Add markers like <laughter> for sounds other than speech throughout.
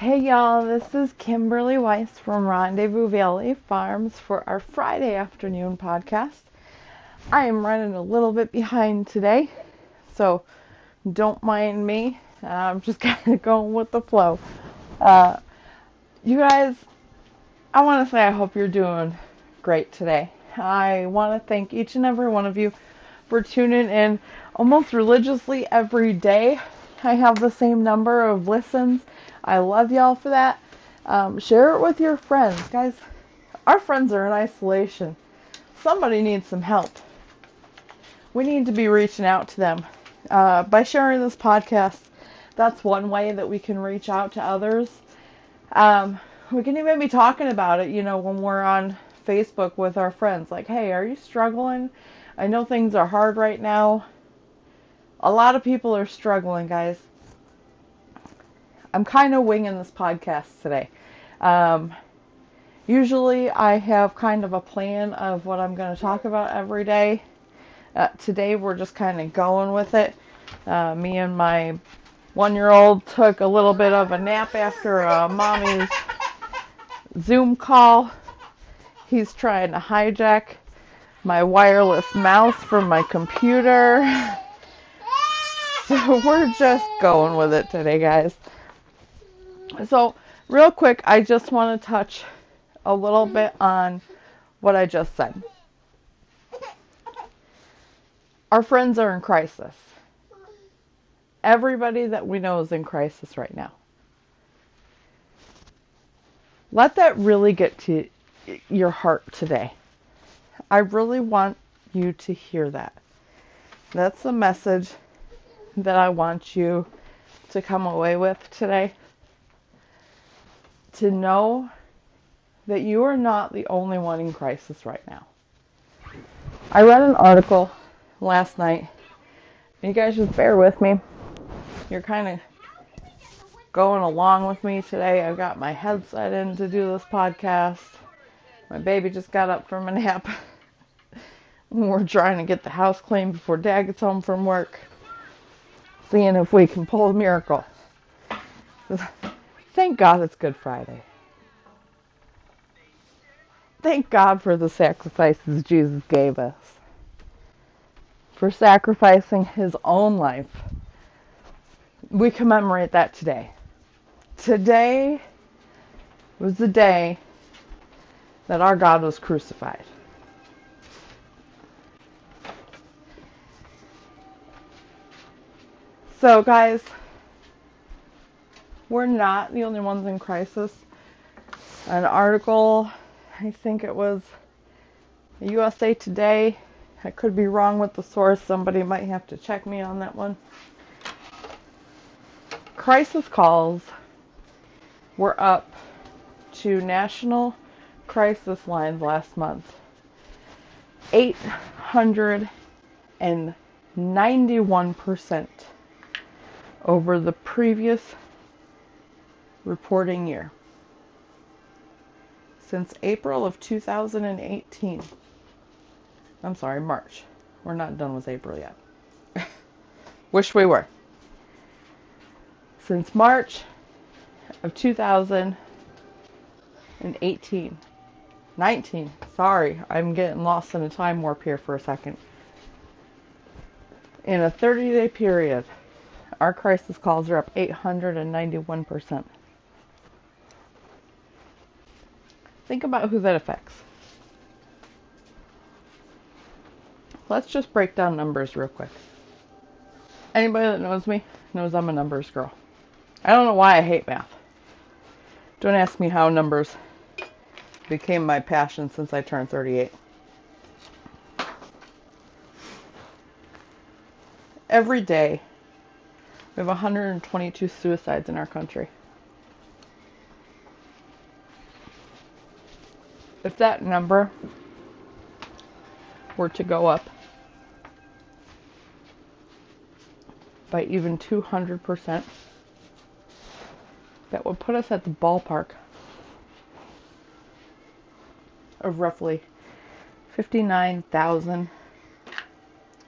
Hey y'all, this is Kimberly Weiss from Rendezvous Valley Farms for our Friday afternoon podcast. I am running a little bit behind today, so don't mind me. I'm just <laughs> kind of going with the flow. Uh, you guys, I want to say I hope you're doing great today. I want to thank each and every one of you for tuning in almost religiously every day. I have the same number of listens. I love y'all for that. Um, share it with your friends. Guys, our friends are in isolation. Somebody needs some help. We need to be reaching out to them. Uh, by sharing this podcast, that's one way that we can reach out to others. Um, we can even be talking about it, you know, when we're on Facebook with our friends. Like, hey, are you struggling? I know things are hard right now. A lot of people are struggling, guys. I'm kind of winging this podcast today. Um, usually, I have kind of a plan of what I'm going to talk about every day. Uh, today, we're just kind of going with it. Uh, me and my one year old took a little bit of a nap after uh, mommy's Zoom call. He's trying to hijack my wireless mouse from my computer. <laughs> So we're just going with it today, guys. So, real quick, I just want to touch a little bit on what I just said. Our friends are in crisis. Everybody that we know is in crisis right now. Let that really get to your heart today. I really want you to hear that. That's the message that I want you to come away with today. To know that you are not the only one in crisis right now. I read an article last night. You guys just bear with me. You're kind of going along with me today. I've got my headset in to do this podcast. My baby just got up from a nap. <laughs> We're trying to get the house clean before Dad gets home from work. Seeing if we can pull a miracle. <laughs> Thank God it's Good Friday. Thank God for the sacrifices Jesus gave us. For sacrificing his own life. We commemorate that today. Today was the day that our God was crucified. So, guys, we're not the only ones in crisis. An article, I think it was USA Today. I could be wrong with the source. Somebody might have to check me on that one. Crisis calls were up to national crisis lines last month. 891% over the previous reporting year. Since April of 2018. I'm sorry, March. We're not done with April yet. <laughs> Wish we were. Since March of 2018. 19. Sorry, I'm getting lost in a time warp here for a second. In a 30 day period, our crisis calls are up 891%. Think about who that affects. Let's just break down numbers real quick. Anybody that knows me knows I'm a numbers girl. I don't know why I hate math. Don't ask me how numbers became my passion since I turned 38. Every day, we have 122 suicides in our country. If that number were to go up by even 200%, that would put us at the ballpark of roughly 59,000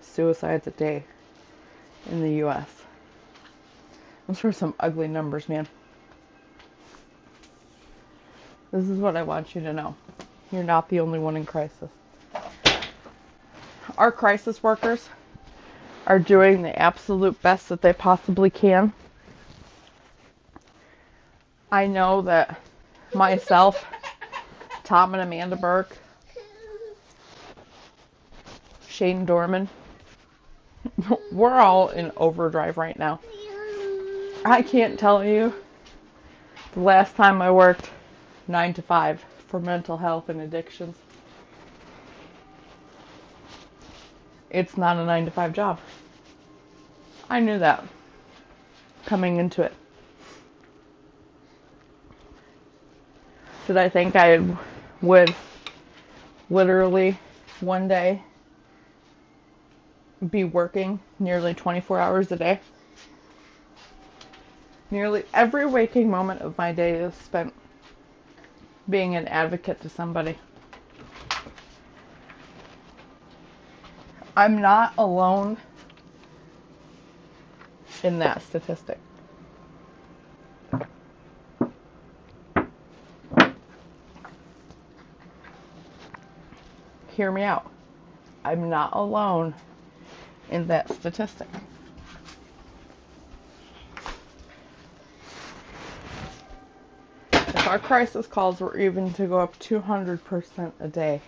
suicides a day in the US. Those are some ugly numbers, man. This is what I want you to know. You're not the only one in crisis. Our crisis workers are doing the absolute best that they possibly can. I know that myself, Tom and Amanda Burke, Shane Dorman, <laughs> we're all in overdrive right now. I can't tell you the last time I worked 9 to 5 for mental health and addictions. It's not a 9 to 5 job. I knew that coming into it. Did I think I would literally one day be working nearly 24 hours a day? Nearly every waking moment of my day is spent being an advocate to somebody. I'm not alone in that statistic. Hear me out. I'm not alone in that statistic. <laughs> our crisis calls were even to go up 200% a day,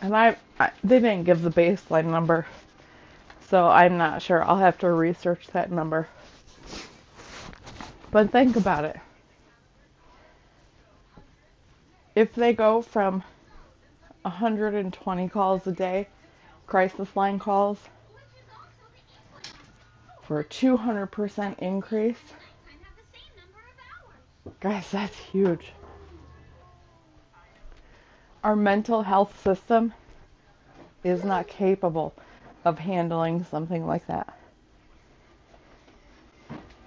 and I, I they didn't give the baseline number, so I'm not sure. I'll have to research that number. But think about it. If they go from 120 calls a day, crisis line calls, for a 200% increase, guys, that's huge. Our mental health system is not capable of handling something like that.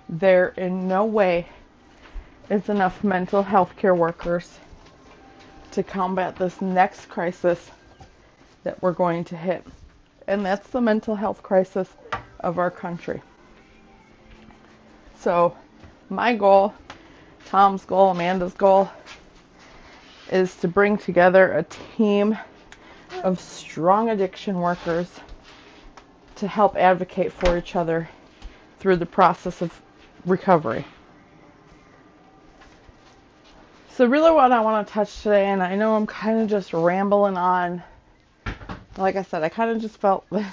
There in no way is enough mental health care workers to combat this next crisis that we're going to hit. And that's the mental health crisis of our country. So, my goal, Tom's goal, Amanda's goal, is to bring together a team of strong addiction workers to help advocate for each other through the process of recovery. So, really, what I want to touch today, and I know I'm kind of just rambling on. Like I said, I kind of just felt <laughs> that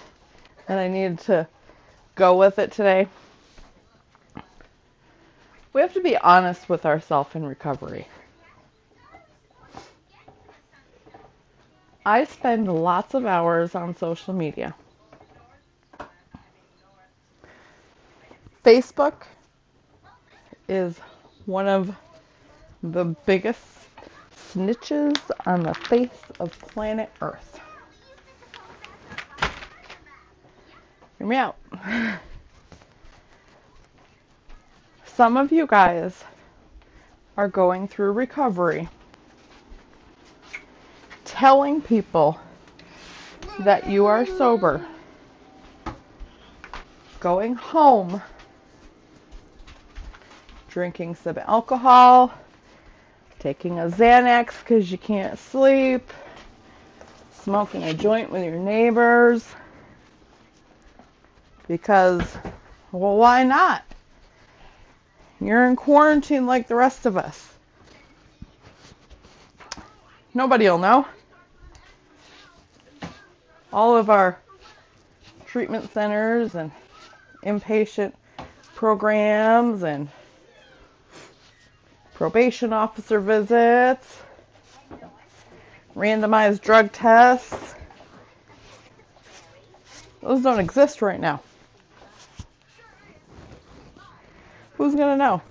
I needed to go with it today. We have to be honest with ourselves in recovery. I spend lots of hours on social media. Facebook is one of the biggest snitches on the face of planet Earth. Hear me out. <laughs> Some of you guys are going through recovery, telling people that you are sober, going home, drinking some alcohol, taking a Xanax because you can't sleep, smoking a joint with your neighbors. Because, well, why not? You're in quarantine like the rest of us. Nobody will know. All of our treatment centers and inpatient programs and probation officer visits, randomized drug tests. Those don't exist right now. Who's going to know?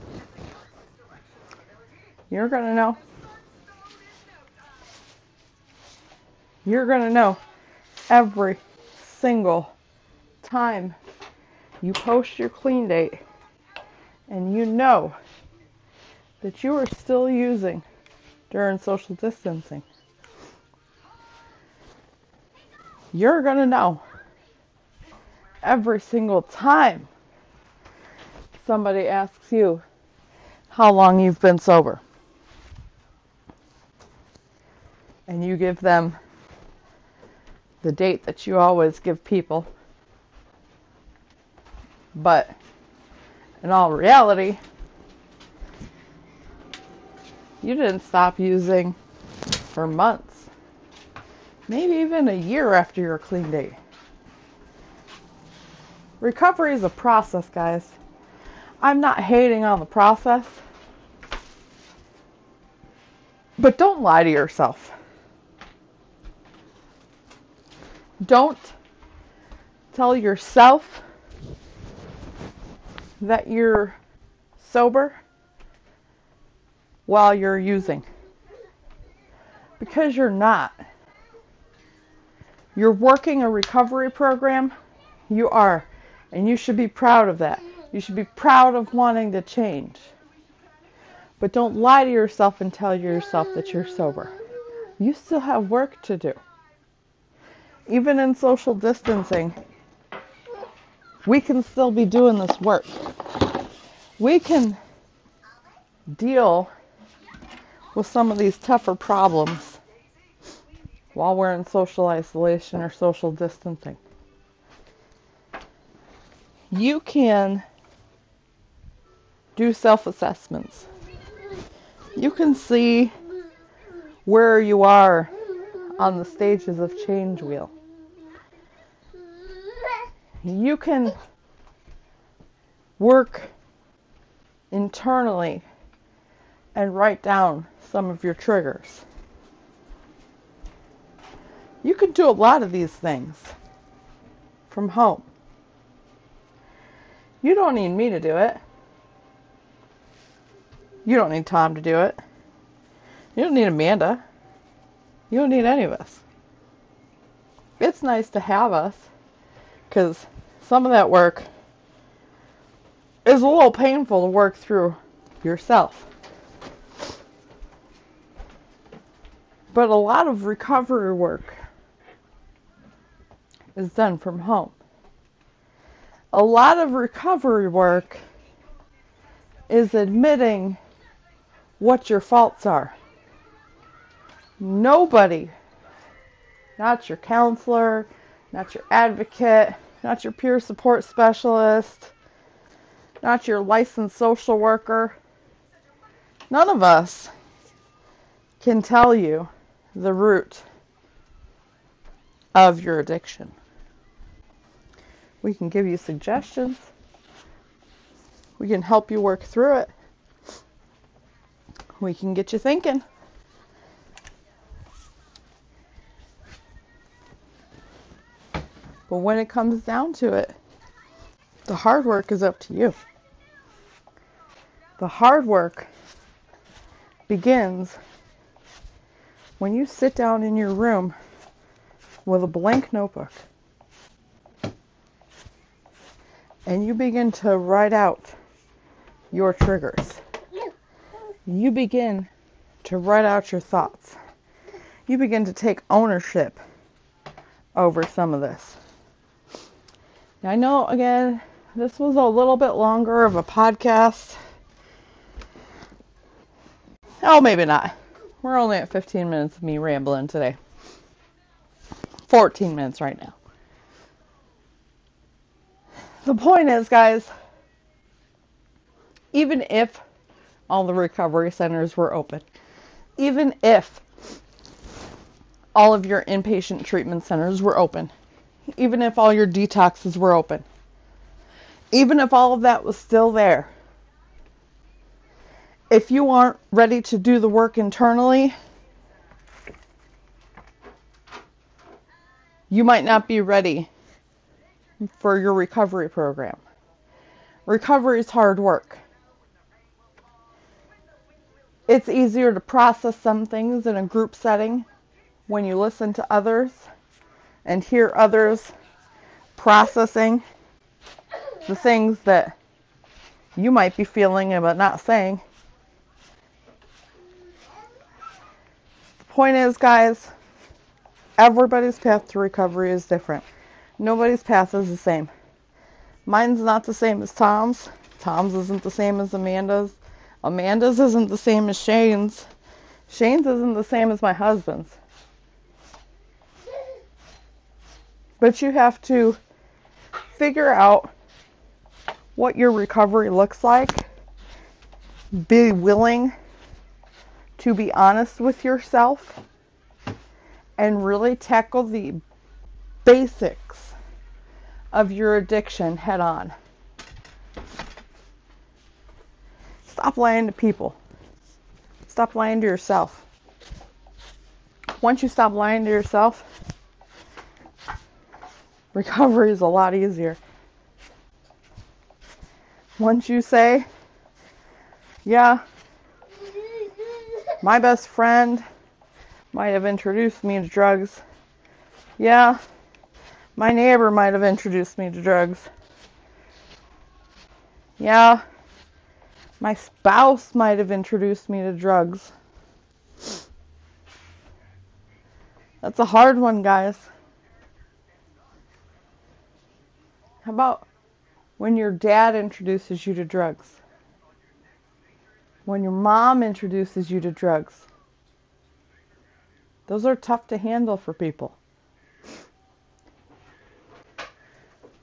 You're going to know. You're going to know every single time you post your clean date and you know that you are still using during social distancing. You're going to know every single time somebody asks you how long you've been sober. and you give them the date that you always give people. But in all reality, you didn't stop using for months, maybe even a year after your clean date. Recovery is a process, guys. I'm not hating on the process, but don't lie to yourself. Don't tell yourself that you're sober while you're using. Because you're not. You're working a recovery program. You are. And you should be proud of that. You should be proud of wanting to change. But don't lie to yourself and tell yourself that you're sober. You still have work to do even in social distancing, we can still be doing this work. We can deal with some of these tougher problems while we're in social isolation or social distancing. You can do self assessments. You can see where you are on the stages of change wheel you can work internally and write down some of your triggers. You can do a lot of these things from home. You don't need me to do it. You don't need Tom to do it. You don't need Amanda. You don't need any of us. It's nice to have us because some of that work is a little painful to work through yourself. But a lot of recovery work is done from home. A lot of recovery work is admitting what your faults are. Nobody, not your counselor, not your advocate, not your peer support specialist, not your licensed social worker. None of us can tell you the root of your addiction. We can give you suggestions. We can help you work through it. We can get you thinking. But when it comes down to it, the hard work is up to you. The hard work begins when you sit down in your room with a blank notebook and you begin to write out your triggers. You begin to write out your thoughts. You begin to take ownership over some of this. I know, again, this was a little bit longer of a podcast. Oh, maybe not. We're only at 15 minutes of me rambling today. 14 minutes right now. The point is, guys, even if all the recovery centers were open, even if all of your inpatient treatment centers were open, even if all your detoxes were open. Even if all of that was still there. If you aren't ready to do the work internally, you might not be ready for your recovery program. Recovery is hard work. It's easier to process some things in a group setting when you listen to others and hear others processing the things that you might be feeling but not saying. The point is, guys, everybody's path to recovery is different. Nobody's path is the same. Mine's not the same as Tom's. Tom's isn't the same as Amanda's. Amanda's isn't the same as Shane's. Shane's isn't the same as my husband's. But you have to figure out what your recovery looks like. Be willing to be honest with yourself and really tackle the basics of your addiction head on. Stop lying to people. Stop lying to yourself. Once you stop lying to yourself, <laughs> recovery is a lot easier. Once you say, yeah, my best friend might have introduced me to drugs. Yeah, my neighbor might have introduced me to drugs. Yeah, my spouse might have introduced me to drugs. That's a hard one, guys. How about when your dad introduces you to drugs? When your mom introduces you to drugs? Those are tough to handle for people.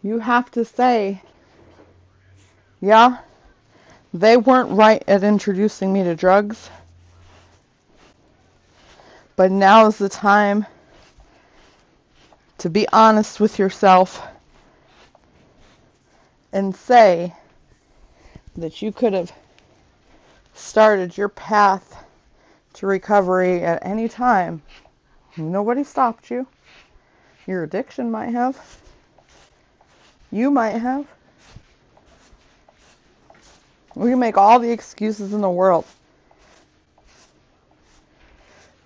You have to say, yeah, they weren't right at introducing me to drugs, but now is the time to be honest with yourself and say that you could have started your path to recovery at any time. Nobody stopped you. Your addiction might have. You might have. We can make all the excuses in the world.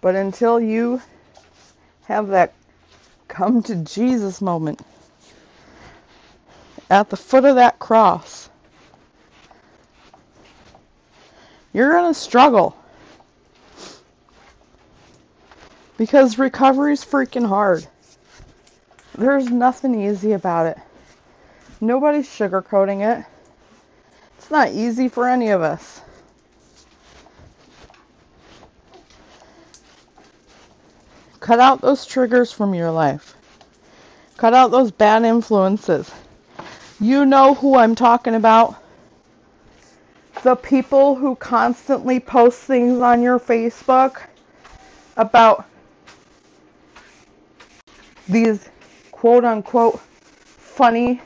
But until you have that come to Jesus moment at the foot of that cross, you're going to struggle. Because recovery is freaking hard. There's nothing easy about it. Nobody's sugarcoating it. It's not easy for any of us. Cut out those triggers from your life. Cut out those bad influences. You know who I'm talking about. The people who constantly post things on your Facebook about these quote unquote funny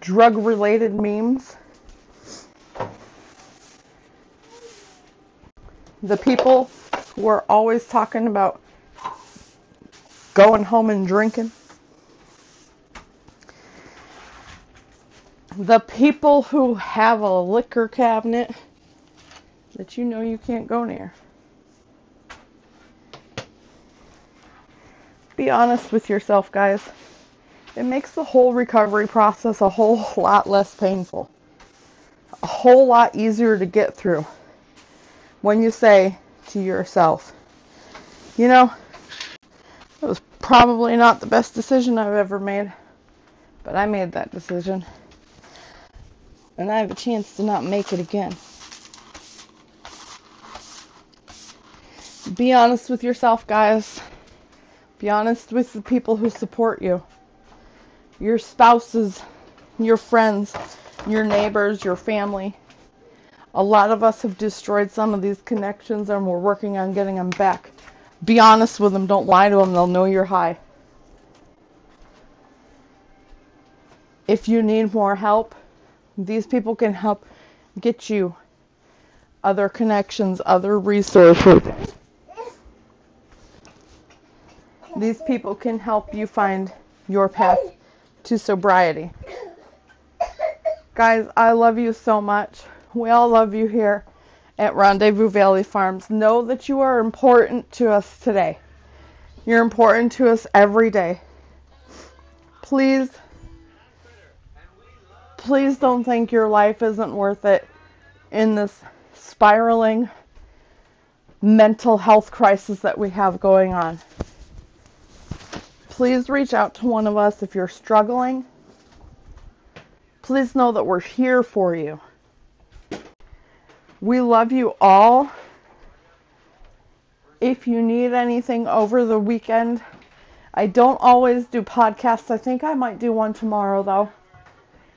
drug related memes. The people who are always talking about going home and drinking. The people who have a liquor cabinet that you know you can't go near. Be honest with yourself, guys. It makes the whole recovery process a whole <laughs> lot less painful, a whole lot easier to get through when you say to yourself, you know, it was probably not the best decision I've ever made, but I made that decision. And I have a chance to not make it again. Be honest with yourself, guys. Be honest with the people who support you your spouses, your friends, your neighbors, your family. A lot of us have destroyed some of these connections and we're working on getting them back. Be honest with them. Don't lie to them. They'll know you're high. If you need more help, these people can help get you other connections, other resources. These people can help you find your path to sobriety. Guys, I love you so much. <laughs> We all love you here at Rendezvous Valley Farms. Know that you are important to us today. You're important to us every day. Please, please don't think your life isn't worth it in this spiraling mental health crisis that we have going on please reach out to one of us if you're struggling. Please know that we're here for you. We love you all. If you need anything over the weekend, I don't always do podcasts. I think I might do one tomorrow, though.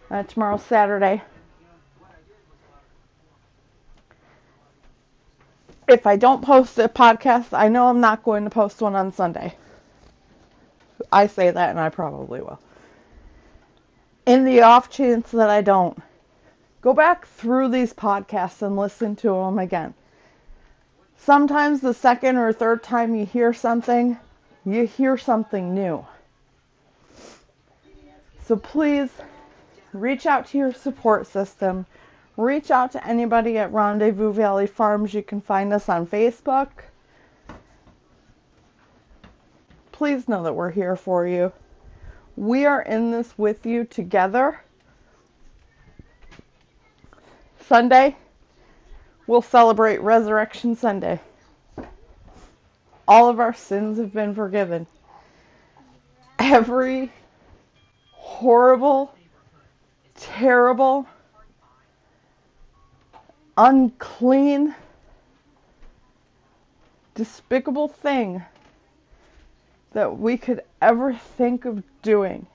Uh, tomorrow's Saturday. If I don't post a podcast, I know I'm not going to post one on Sunday. I say that, and I probably will. In the off chance that I don't, go back through these podcasts and listen to them again. Sometimes the second or third time you hear something, you hear something new. So please reach out to your support system. Reach out to anybody at Rendezvous Valley Farms. You can find us on Facebook. Please know that we're here for you. We are in this with you together. Sunday, we'll celebrate Resurrection Sunday. All of our sins have been forgiven. Every horrible, terrible, unclean, despicable thing that we could ever think of doing.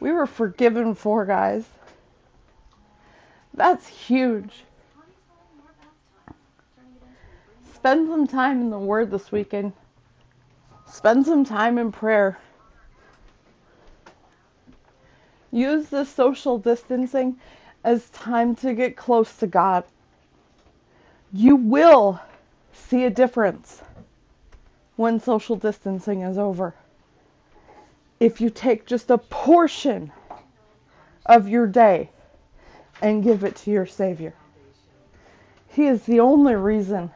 We were forgiven for, guys. That's huge. Spend some time in the Word this weekend. Spend some time in prayer. Use the social distancing as time to get close to God. You will see a difference when social distancing is over. If you take just a portion of your day and give it to your Savior, He is the only reason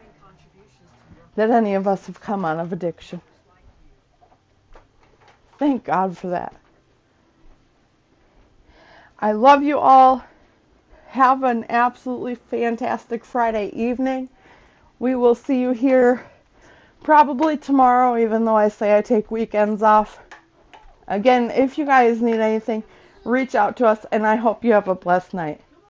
that any of us have come out of addiction. Thank God for that. I love you all. Have an absolutely fantastic Friday evening. We will see you here probably tomorrow, even though I say I take weekends off. Again, if you guys need anything, reach out to us, and I hope you have a blessed night.